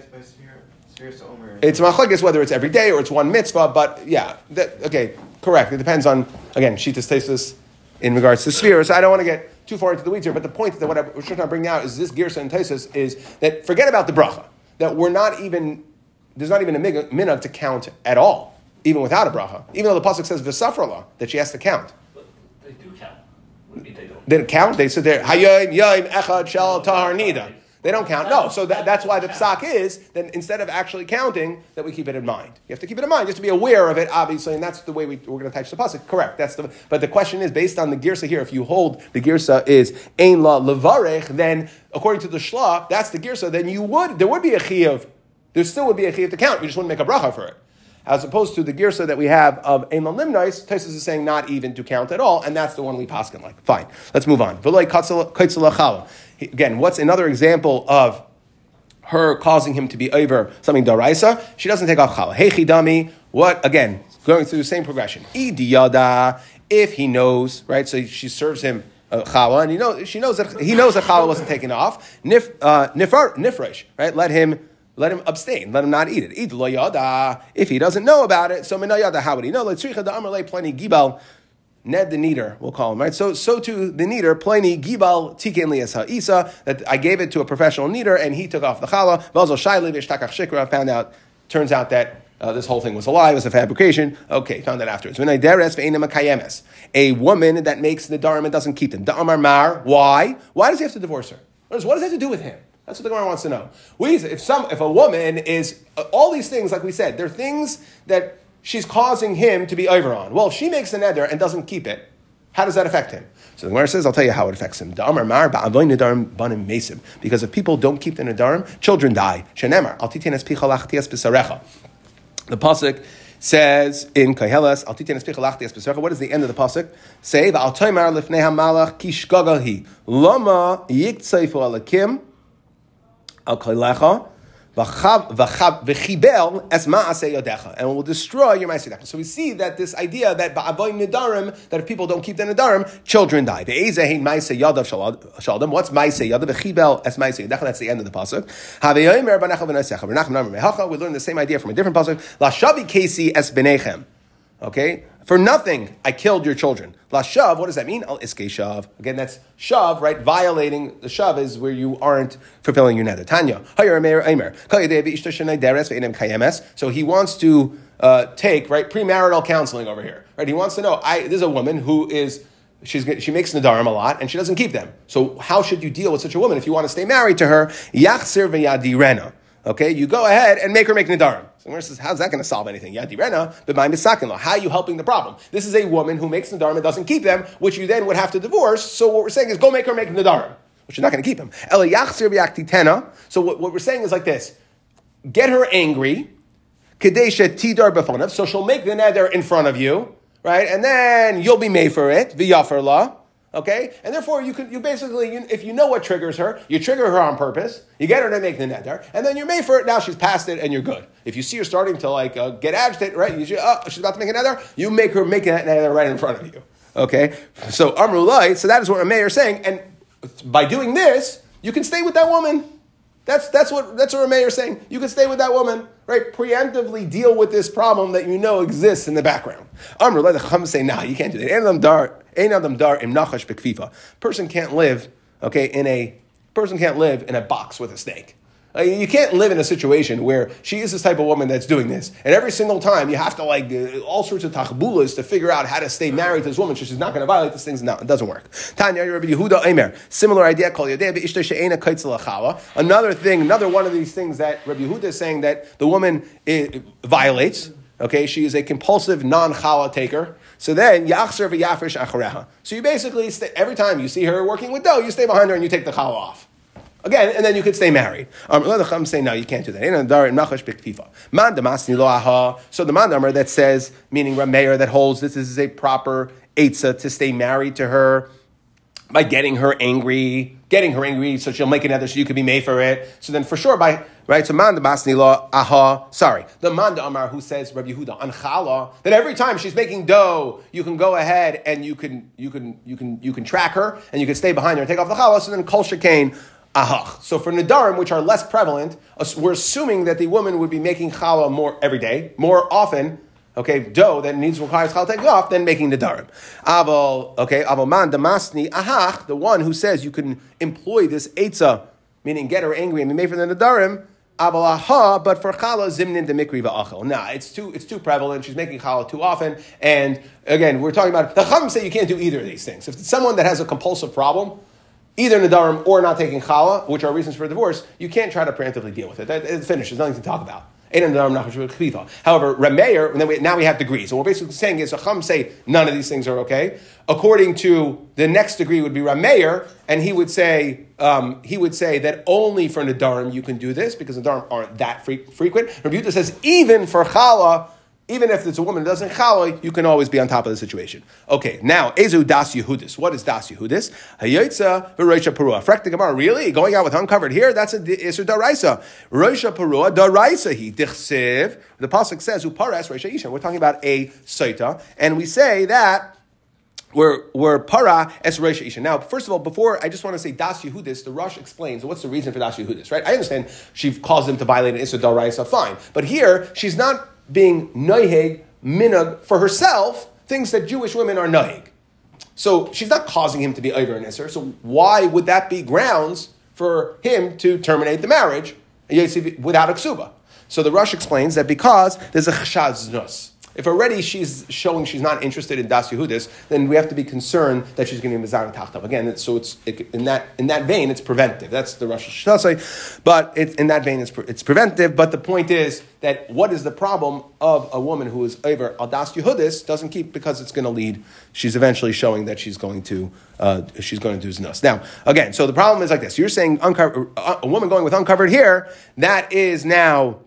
It's machlekes whether it's every day or it's one mitzvah, but yeah, that, okay, correct. It depends on again shitas tesis in regards to spheres. So I don't want to get too far into the weeds here, but the point that what I was trying to bring out is this Girsa and Taisus is that forget about the bracha, that we're not even, there's not even a minhag to count at all, even without a bracha. Even though the Pasuk says V'safrala, that she has to count. But they do count. They don't. They don't count? They sit there, Hayim, Yaim, Echad, Shal, Tahar, Nida. They don't count. No, so that, that's why the psak is then instead of actually counting, that we keep it in mind. You have to keep it in mind, You have to be aware of it, obviously, and that's the way we, are going to touch the pasuk. Correct. That's the. But the question is based on the girsa here. If you hold the girsa is ein la levarech, then according to the shla, that's the girsa. Then you would there would be a chiyuv. There still would be a chiyuv to count. You just wouldn't make a bracha for it. As opposed to the girsa that we have of ein la limnais, Taisus is saying not even to count at all, and that's the one we paskin like. Fine. Let's move on. Again, what's another example of her causing him to be over something daraisa? She doesn't take off challah. Hey chidami, what again? Going through the same progression. Idiyada, if he knows, right? So she serves him uh, and you know she knows that he knows that challah wasn't taken off. Nif uh, nifar nifresh, right? Let him let him abstain. Let him not eat it. If he doesn't know about it, so mina yada. How would he know? Let's the amrle plenty gibal. Ned the Kneader, we'll call him, right? So, so to the Kneader, Pliny Gibal Tiken Lias Isa, that I gave it to a professional kneader and he took off the challah. Velzel Shaili Vishtakach Shikra found out, turns out that uh, this whole thing was a lie, it was a fabrication. Okay, found that afterwards. A woman that makes the dharma and doesn't keep them. Da'amar mar. Why? Why does he have to divorce her? What does, what does that have to do with him? That's what the Gemara wants to know. We, if some, if a woman is uh, all these things, like we said, they're things that she's causing him to be over on. Well, if she makes the neder and doesn't keep it, how does that affect him? So the Gemara says, I'll tell you how it affects him. Because if people don't keep the nadarim, children die. The pasuk says in "Al es What is the end of the pasuk? Say, "Va'al toimar lifnei yiktzeifu alakim al kolecha." And will destroy your ma'aseh So we see that this idea that ba'avoy nidarim, that if people don't keep the nidarim, children die. The ezehin ma'aseh shaldam. What's ma'aseh yadav? V'chibel es ma'aseh yadav. That's the end of the pasuk. We learn the same idea from a different pasuk. La shavi kesi es benechem. Okay? For nothing, I killed your children. La shav, what does that mean? Al iske shav. Again, that's shav, right? Violating the shav is where you aren't fulfilling your nether. Tanya. So he wants to uh, take, right, premarital counseling over here. Right? He wants to know, I, there's a woman who is She's, she makes nadarim a lot, and she doesn't keep them. So how should you deal with such a woman if you want to stay married to her? Yachsir v'yadirena. Okay, you go ahead and make her make nadarim. So Gemara says, how's that going to solve anything? Yadi rena, but my misakin law, How are you helping the problem? This is a woman who makes nadarim and doesn't keep them, which you then would have to divorce. So what we're saying is, go make her make nadarim, which you're not going to keep them. So what, what we're saying is like this: get her angry, kadesha tidar b'fonav, so she'll make the neder in front of you, right, and then you'll be made for it, v'yafer Okay, and therefore you could you basically you, if you know what triggers her, you trigger her on purpose. You get her to make the neder, and then you're made for it. Now she's past it, and you're good. If you see her starting to like uh, get agitated, right? You oh, she's about to make a neder. You make her make a neder right in front of you. Okay, so amrulai. So that is what Rameir is saying, and by doing this, you can stay with that woman. That's that's what that's what Rameir is saying. You can stay with that woman, right? Preemptively deal with this problem that you know exists in the background. Amrulai the Chum say, nah, you can't do that. Person can't live, okay, in a person can't live in a box with a snake. Uh, you can't live in a situation where she is this type of woman that's doing this, and every single time you have to like uh, all sorts of tachbulas to figure out how to stay married to this woman so she's not going to violate these things. No, it doesn't work. Tanya Rabbi Yehuda Eimer. Similar idea. Another thing, another one of these things that Rabbi Yehuda is saying that the woman eh, violates. Okay, she is a compulsive non-chala taker. So then, yachzer v'yafresh achareha. So you basically, stay, every time you see her working with dough, you stay behind her and you take the challah off. Again, and then you could stay married. Um, the Chum say, no, you can't do that. So the mandamar that says, meaning Rameir, that holds this is a proper eitzah to stay married to her by getting her angry, getting her angry so she'll make another so you could be made for it. So then for sure by right, so man law, aha, sorry. The man who says Rabbi Yehuda on chala, that every time she's making dough, you can go ahead and you can you can you can you can track her and you can stay behind her and take off the chala, so then kol shekain ahach. So for nadarim, which are less prevalent, we're assuming that the woman would be making challah more every day, more often, okay, dough that needs requires chal take off, then making the darim. Aval, okay, aval man damasni ahach, the one who says you can employ this etza, meaning get her angry and be made for the nadarim. Aval aha, but for chala zimnin de mikri va'achel. Nah, it's too it's too prevalent. She's making chala too often, and again, we're talking about the chum say you can't do either of these things. If it's someone that has a compulsive problem either nadarim or not taking chala, which are reasons for divorce, you can't try to preemptively deal with it. It's finished. There's nothing to talk about. However, Rameir, now we have degrees. So what we're basically saying is, Chacham say none of these things are okay. According to the next degree would be Rameir, and he would say um, he would say that only for Nadarim you can do this because Nadarim aren't that fre- frequent. Rabbi says even for Chala even if it's a woman that doesn't chaloi, you can always be on top of the situation. Okay, now, Ezu Das Yehudis. What is Das Yehudis? Hayotza v'roisha parua. Frek the Gemara, really? Going out with uncovered here? That's a Isur Daraisa. Roisha parua, Daraisa he. Dichsiv. The Pasuk says, Uparas Roisha Isha. We're talking about a Saita, and we say that We're, we're para es Rosh Isha. Now, first of all, before I just want to say Das Yehudis, the Rosh explains what's the reason for Das Yehudis, right? I understand she caused him to violate an Issa Daraisa, fine. But here, she's not being Noiheg, Minag, for herself, things that Jewish women are Noiheg. So she's not causing him to be Iver and so why would that be grounds for him to terminate the marriage without a ksuba? So the Rosh explains that because there's a chshad znus. If already she's showing she's not interested in Das Yehudis, then we have to be concerned that she's going to be Mizar Tachtav. Again, so it's it, in, that, in that vein, it's preventive. That's the Rosh Hashanah. But it, in that vein, it's, it's preventive. But the point is that what is the problem of a woman who is over Al Das Yehudis doesn't keep because it's going to lead, she's eventually showing that she's going to, uh, she's going to do Znus. Now, again, so the problem is like this. You're saying uncover, a woman going with uncovered hair, that is now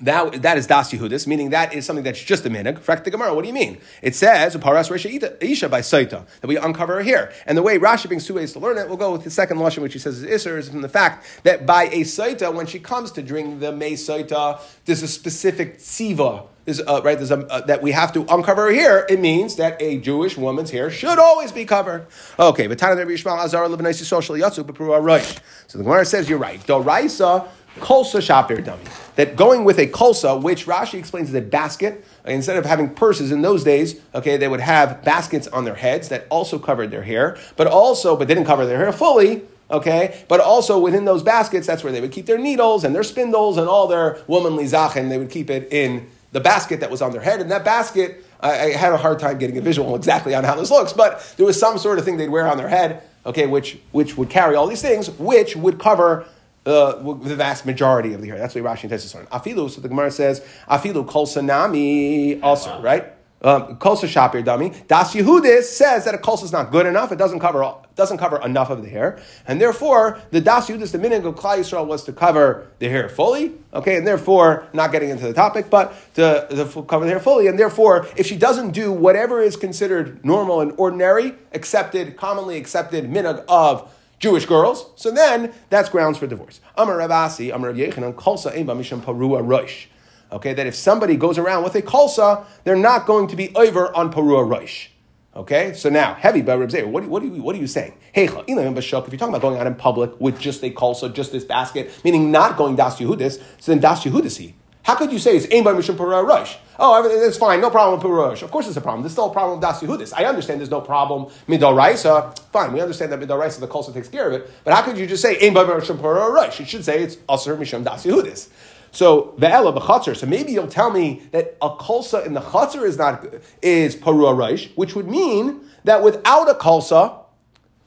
that, that is Das Yehudis, meaning that is something that's just a minig. Frak the Gemara, what do you mean? It says, Paras Resha Isha by Saita, that we uncover her here. And the way Rashi brings two ways to learn it, we'll go with the second Lashon, which he says is Isser, is from the fact that by a Saita, when she comes to drink the May Saita, there's a specific tziva. Uh, right, there's a, uh, that we have to uncover her hair. It means that a Jewish woman's hair should always be covered. Okay, but Tana Yishmael Azar Social Yatsu Rosh. So the Gemara says you're right. Doraisa kolsa shapir dummy. That going with a kolsa, which Rashi explains is a basket, uh, instead of having purses in those days, okay, they would have baskets on their heads that also covered their hair, but also, but didn't cover their hair fully, okay? But also within those baskets, that's where they would keep their needles and their spindles and all their womanly zachen. They would keep it in the basket that was on their head. And that basket, I, I had a hard time getting a visual exactly on how this looks, but there was some sort of thing they'd wear on their head, okay, which, which would carry all these things, which would cover uh, the vast majority of the hair. That's what Rashi says on. Afilu, so the Gemara says, Afilu kol sanami also, right? Um, kolsa shapir dummy. Das Yehudis says that a kolsa is not good enough. It doesn't cover all, doesn't cover enough of the hair, and therefore the Das Yehudis, the minig of Klal Yisrael, was to cover the hair fully. Okay, and therefore not getting into the topic, but to, to cover the hair fully, and therefore if she doesn't do whatever is considered normal and ordinary, accepted, commonly accepted minig of Jewish girls, so then that's grounds for divorce. Amar Rabbi Assi, Amar Yechanan, Kolsa Eba Misham Parua. Okay, that if somebody goes around with a kolsa, they're not going to be over on Parua Rosh. Okay, so now heavy by Reb What, what, are you, what are you saying? Hey, if you're talking about going out in public with just a kolsa, just this basket, meaning not going das Yehudis, so then das Yehudisi. How could you say it's aim by Mishum Parua Rosh? Oh, everything that's fine, no problem with Purush. Of course, there's a problem. There's still a problem with Das Yehudis. I understand there's no problem Midoraisa. Fine, we understand that Midoraisa, the Kolsa takes care of it. But how could you just say Ein Mishum Purush? You should say it's Aser Mishum Das Yehudis. So ve'ela b'chatzar. So maybe you'll tell me that a kolsa in the chatzar is not is parua reish, which would mean that without a kolsa,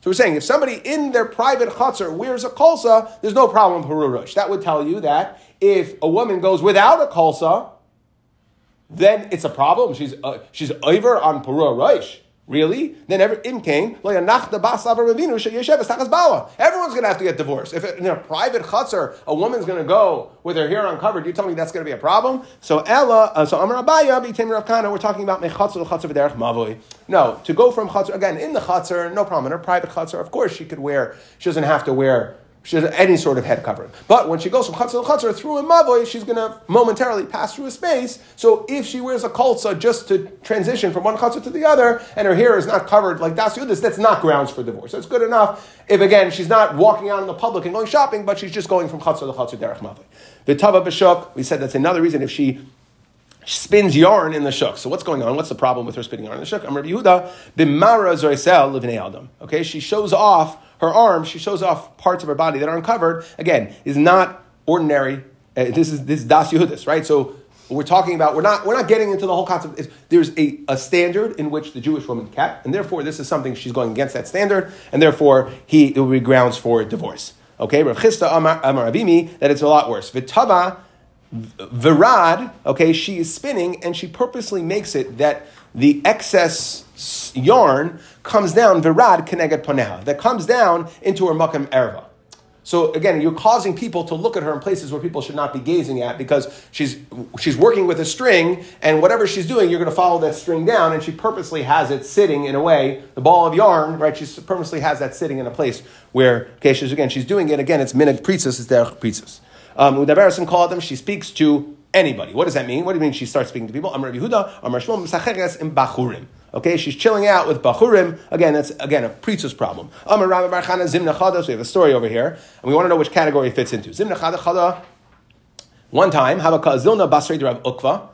so we're saying if somebody in their private chatzar wears a kolsa, there's no problem with parua reish. That would tell you that if a woman goes without a kolsa, then it's a problem. She's uh, she's over on Purah Rosh. Really? Then every imkain Everyone's going to have to get divorced. If in a private chutzner a woman's going to go with her hair uncovered, you tell me that's going to be a problem? So Ella, uh, so Amar Abaya, B'Tem Rav Kana, we're talking about mechatzer chutzner v'derech mavoi. No, to go from chutzner again in the chutzner, no problem. In her private chutzner, of course she could wear. She doesn't have to wear she has any sort of head covering. But when she goes from chatzar to chatzar through a mavoy, she's going to momentarily pass through a space. So if she wears a kolza just to transition from one chatzar to the other, and her hair is not covered like das yudis, that's not grounds for divorce. That's good enough if again she's not walking out in the public and going shopping, but she's just going from chatzar to chatzar derech mavoy. Vitava b'shuk, we said that's another reason if she spins yarn in the shuk. So what's going on? What's the problem with her spinning yarn in the shuk? I'm Rabbi Yehuda b'mara zoisel livnei adam. Okay, she shows off her arm, she shows off parts of her body that are uncovered. Again, is not ordinary. Uh, this is this is das Yehudis, right? So we're talking about we're not we're not getting into the whole concept. It's, there's a, a standard in which the Jewish woman kept, and therefore this is something she's going against that standard, and therefore he it will be grounds for divorce. Okay, Rav Chisda Amar Abimi that it's a lot worse. Vitava Virad, okay, she is spinning and she purposely makes it that the excess yarn comes down, virad kenegat paneha, that comes down into her makam erva. So again, you're causing people to look at her in places where people should not be gazing at because she's she's working with a string, and whatever she's doing, you're going to follow that string down, and she purposely has it sitting in a way, the ball of yarn, right? She purposely has that sitting in a place where, okay, she's again, she's doing it again. It's minute pritzus, it's derech pritzus. Um, Udaberison called them. She speaks to anybody. What does that mean? What do you mean she starts speaking to people? Amar Yehuda, Amar Shmuel, Misacheres in Bachurim. Okay, she's chilling out with Bachurim. Again, that's again a preacher's problem. Amar Rabbi Barchana Zimna Chada. So we have a story over here, and we want to know which category it fits into. Zimna Chada Chada. One time, Habaka Zilna Basri Rav Ukva.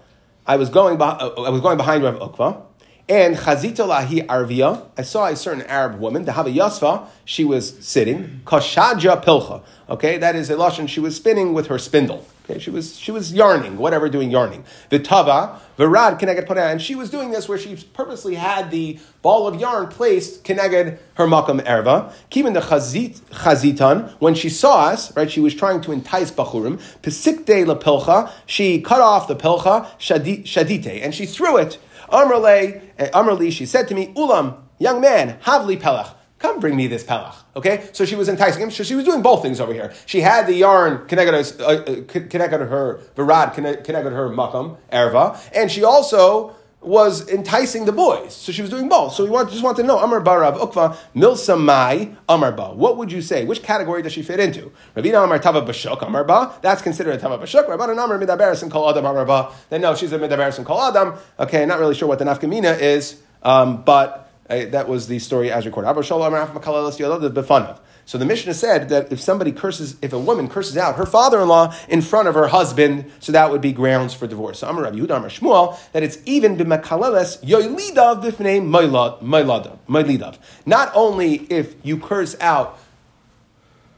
I was going. I was going behind Rav Ukva. And Chazita lahi arvia, I saw a certain Arab woman, the Hava Yasfa, she was sitting, Koshaja pilcha. Okay, that is a lashon. She was spinning with her spindle. Okay, she was she was yarning, whatever, doing yarning. Vitava, Virad Keneged Parah, and she was doing this where she purposely had the ball of yarn placed Keneged her makam erva. Even the chazit chazitan, when she saw us, right, she was trying to entice bachurim. Pesikte la pilcha, she cut off the pilcha shadite, and she threw it. Amrle, eh, Amrli, she said to me, Ulam, young man, havli pelach. Come bring me this pelach. Okay? So she was enticing him. So she was doing both things over here. She had the yarn connected, uh, uh, connected her virad, connected to her makam, erva, and she also was enticing the boys. So she was doing both. So we want, just want to know, Amar Barav Ukva, Milsa Mai, Amar Ba. What would you say? Which category does she fit into? Ravina Amar Tava Bashuk, Amar Ba. That's considered a Tava Bashuk. Rabban Amar Midaberes and Kol Adam, Amar Ba. Then no, she's a Midaberes and Kol Adam. Okay, not really sure what the nafkamina is, um, but that was the story as recorded. So the Mishnah said that if somebody curses, if a woman curses out her father-in-law in front of her husband, so that would be grounds for divorce. So Amar Rabbi Yehuda Amar Shmuel that it's even b'makaleles yoylidav b'fnei moilidav. Not only if you curse out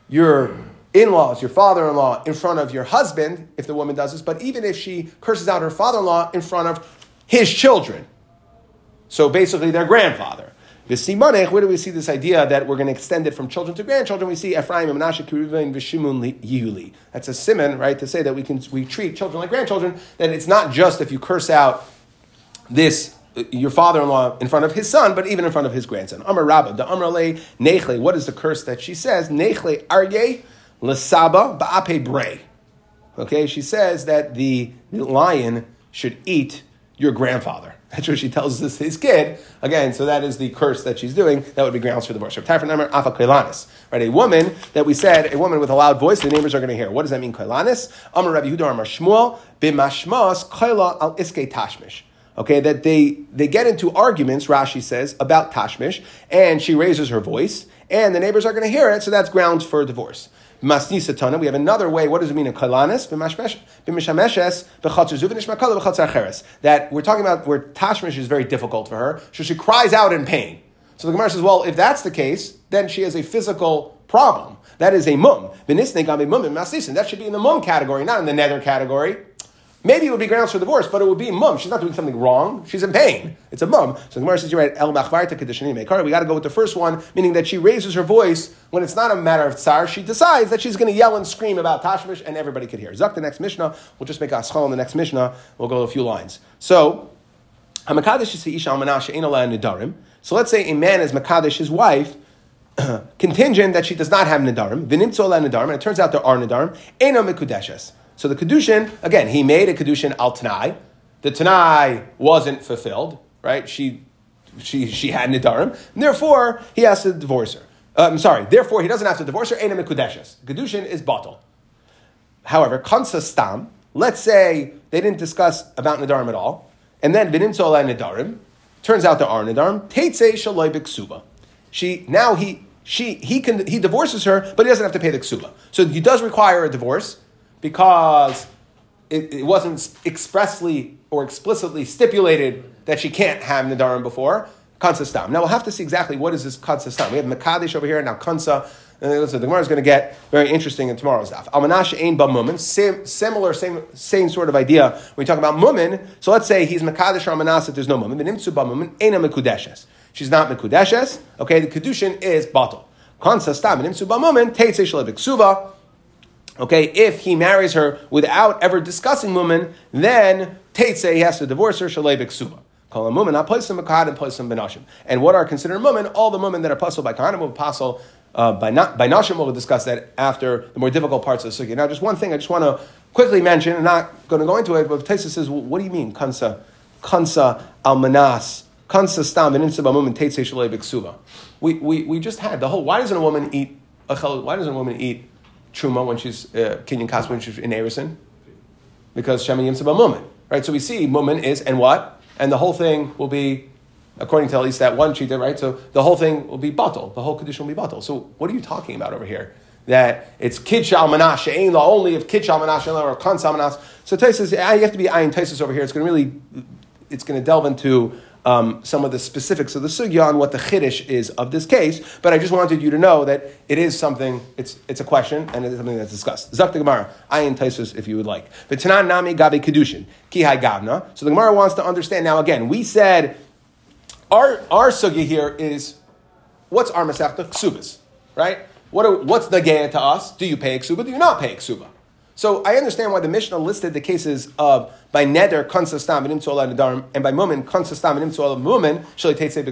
your in-laws, your father-in-law in front of your husband, if the woman does this, but even if she curses out her father-in-law in front of his children. So basically their grandfather. The Simonech, where do we see this idea that we're going to extend it from children to grandchildren? We see Ephraim, Menashe, Kiruvain, Vishimun, Yihuli. That's a simon, right, to say that we can we treat children like grandchildren. That it's not just if you curse out this uh, your father-in-law in front of his son, but even in front of his grandson. Amar Rabba, the Amar Le Nechle. What is the curse that she says? Nechle Arye Lesaba Ba'ape Bre. Okay, she says that the lion should eat your grandfather. That's what she tells this his kid. Again, so that is the curse that she's doing. That would be grounds for divorce. Right, a woman that we said, a woman with a loud voice, the neighbors are going to hear. What does that mean, kailanis? Amar Rabbi Yehuda Amar Shmuel b'mashmas kaila al iske tashmish. Okay, that they they get into arguments. Rashi says about tashmish, and she raises her voice, and the neighbors are going to hear it. So that's grounds for divorce. Masni satana. We have another way. What does it mean in kalanis? That we're talking about where tashmish is very difficult for her, so she cries out in pain. So the Gemara says, well, if that's the case, then she has a physical problem. That is a mum. That should be in the mum category, not in the nether category. Maybe it would be grounds for divorce, but it would be mum. She's not doing something wrong. She's in pain. It's a mum. So the Gemara says, you're right, el machvarta kedishani We got to go with the first one, meaning that she raises her voice when it's not a matter of tsar. She decides that she's going to yell and scream about tashmish, and everybody could hear. Zuk, the next Mishnah. We'll just make a schol in the next Mishnah. We'll go a few lines. So, Hamakadish is the isha almanasha nidarim. So let's say a man is makadish his wife, [CLEARS THROAT] contingent that she does not have nidarim, vinimtzo nidarim, and it turns out there are nidarim, eno mikudeshes. So the Kedushin, again, he made a Kedushin al Tanai. The Tanai wasn't fulfilled, right? She, she, she had Nidarim. And therefore, he has to divorce her. Uh, I'm sorry, therefore, he doesn't have to divorce her. Einem Kudeshes. Kedushin is bottle. However, Kansa Stam, let's say they didn't discuss about Nidarim at all, and then Vinimtzola Nidarim, turns out there are Nidarim, Teitze Shaloi Biksuba. She, now he, she, he can, he divorces her, but he doesn't have to pay the ksuba. So he does require a divorce, because it, it, wasn't expressly or explicitly stipulated that she can't have Nadarim before. Kansa Stam. Now we'll have to see exactly what is this Kansa Stam. We have Makadish over here, now Kansa. Uh, and so the Gemara is going to get very interesting in tomorrow's daf. Almanash ein ba mumin, similar, same, same sort of idea. When we talk about mumin, so let's say he's Makadish or Almanas, there's no mumin. V'nimtzu ba mumin, eina mekudeshes. She's not mekudeshes. Okay, the kedushin is bottle. Kansa stam, v'nimtzu ba mumin, teitze shalevik suva. Okay, if he marries her without ever discussing woman, then Teitze, he has to divorce her, Shalebik Suba. Call a woman, not place and place benashim. And what are considered women? All the women that are puzzled by kahanim will puzzle uh, by, not, by nashim. We'll discuss that after the more difficult parts of the sugya. Now, just one thing I just want to quickly mention, I'm not going to go into it, but Taisa says, well, what do you mean, kansa, kansa almanas, kansa stam, and insa woman teitze shalebik suba? We, we, we just had the whole, why doesn't a woman eat, why doesn't a woman eat truma when she's uh, kinyan kas when she's in erison. because Shema Yimsa Mumin. Right? So we see Mumin is and what? And the whole thing will be, according to at least that one Shita, right? So the whole thing will be Batal. The whole condition will be Batal. So what are you talking about over here? That it's Kid Shal Menashe, ain't only if Kid Shal Menashe or Kan Manas. So you have to be Ayin Taisus over here. It's going to really, it's going to delve into um, some of the specifics of the sugya on what the chiddush is of this case, but I just wanted you to know that it is something, it's, it's a question, and it is something that's discussed. Zak the Gemara, ayin taisus if you would like. V'tanan nami gabi kedushin, ki gavna. So the Gemara wants to understand, now again, we said, our, our sugya here is, what's our masechta? Ksubas, right? What are, what's the gaya to us? Do you pay ksuba? Do you not pay ksuba? So I understand why the Mishnah listed the cases of by neder konsastam and imtol nadarim, and by mumin konsastam and imtol mumin shalei teitze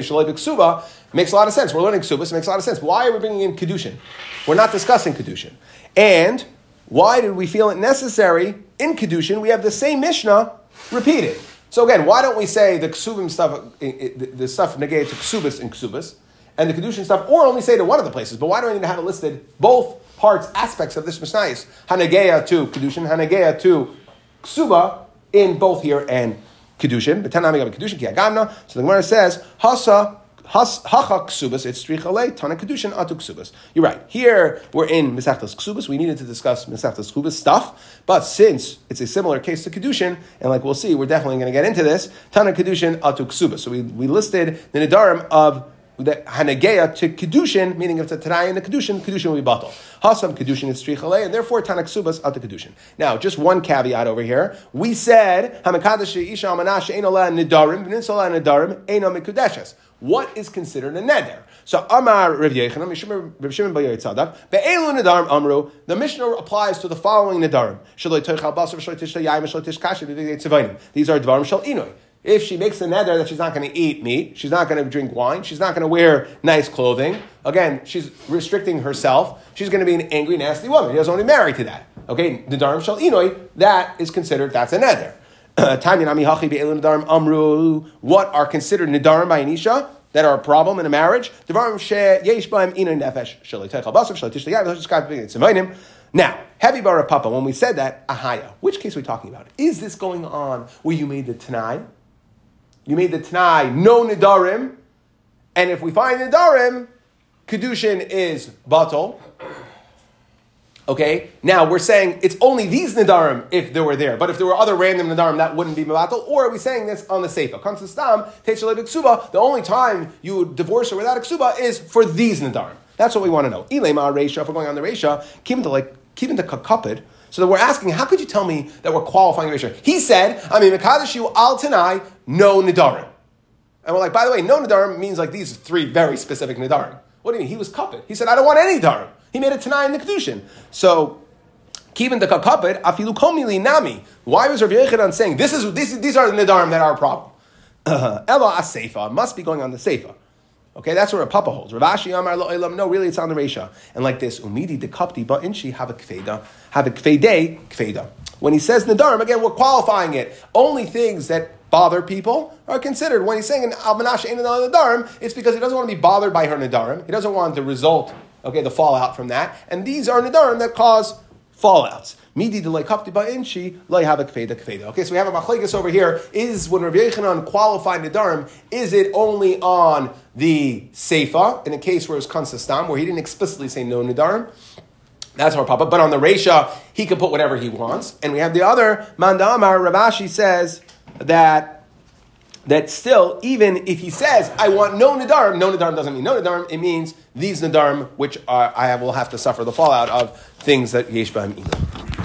shalei b'ksuba makes a lot of sense. We're learning ksubas, it makes a lot of sense. Why are we bringing in kedushin? We're not discussing kedushin, and why did we feel it necessary in kedushin? We have the same Mishnah repeated. So again, why don't we say the ksubim stuff, the stuff negated to ksubas and ksubas, and the kedushin stuff, or only say to one of the places? But why do I need to have it listed both? parts, aspects of this Mishnayis. Hanageya to Kedushin, Hanageya to Ksuba in both here and Kedushin. But Tanami Gabi Kedushin So the Gemara says, Hasa Hacha ksubas, it's strichale, tana kedushin atu ksubas. You're right. Here we're in Mesachtas ksubas. We needed to discuss Mesachtas ksubas stuff, but since it's a similar case to kedushin, and like we'll see, we're definitely going to get into this. Tana kedushin atu ksubas. So we, we listed the nidarim of the Hanageya to Kedushin, meaning if it's a Tanai in the Kedushin, Kedushin will be Batal. Hasam Kedushin is Strichale, and therefore Tanak Subas at the Kedushin. Now, just one caveat over here. We said, Hamakadash Isha Amanash Ein Ola Nidarim, V'Ninsola Nidarim, Ein Amikudeshes. What is considered a neder? So Amar Rav Yechon, Rav Shimon Bayar Tzadak, Be'elu Nidarim Amru, the Mishnah applies to the following Kasha, These are Dvarim Shal Inoi. If she makes a neder that she's not going to eat meat, she's not going to drink wine, she's not going to wear nice clothing, again, she's restricting herself, she's going to be an angry, nasty woman. He doesn't want to be married to that. Okay, the darim shal inoi, that is considered, that's a uh, neder. What are considered nidarim by Anisha that are a problem in a marriage? Now, heavy bar papa, when we said that, ahaya, which case are we talking about? Is this going on where you made the tanai? You made the Tanai no Nidarim, and if we find Nidarim, Kedushin is Batal. Okay, now we're saying it's only these Nidarim if they were there, but if there were other random Nidarim, that wouldn't be Batal. Or are we saying this on the Seifa? Konsistam, Ksuba, the only time you would divorce her without a Ksuba is for these Nidarim. That's what we want to know. Ilema Resha, if we're going on the Resha, keep into like, keep into Kakapid, so that we're asking, how could you tell me that we're qualifying the Rishon? He said, I mean, Mekadashu al Tanai, no Nidarim. And we're like, by the way, no Nidarim means like these three very specific Nidarim. What do you mean? He was Kapit. He said, I don't want any Nidarim. He made a Tanai in the Kedushin. So, Kivin the Kakapit, afilu komili nami. Why was Rabbi Yechanan saying, this is, this, these are the Nidarim that are a problem? [CLEARS THROAT] Ella Aseifa, must be going on the Seifa. Okay, that's where a papa holds. Rav Ashi Amar Lo. No, really, it's on the Resha. And like this, Umidi de Kapti Ba Inshi have a kfeda, have a kfede kfeda. When he says Nadarim, again, we're qualifying it. Only things that bother people are considered. When he's saying an Almanash another Nadarim, it's because he doesn't want to be bothered by her Nadarim. He doesn't want the result, okay, the fallout from that. And these are Nadarim that cause fallouts. Midi kapti have a kfeda kfeda. Okay, so we have a machlekes over here. Is when Rabbi Yechanan qualified Nidarim, is it only on the Seifa, in a case where it's Kansastam, where he didn't explicitly say no Nidarim? That's our papa. But on the Resha, he can put whatever he wants. And we have the other, Mandamar, Rav Ashi says that that still, even if he says, I want no Nadarim, no Nadarim doesn't mean no Nadarim, it means these Nadarim, which are, I will have to suffer the fallout of things that Yesh Ba'im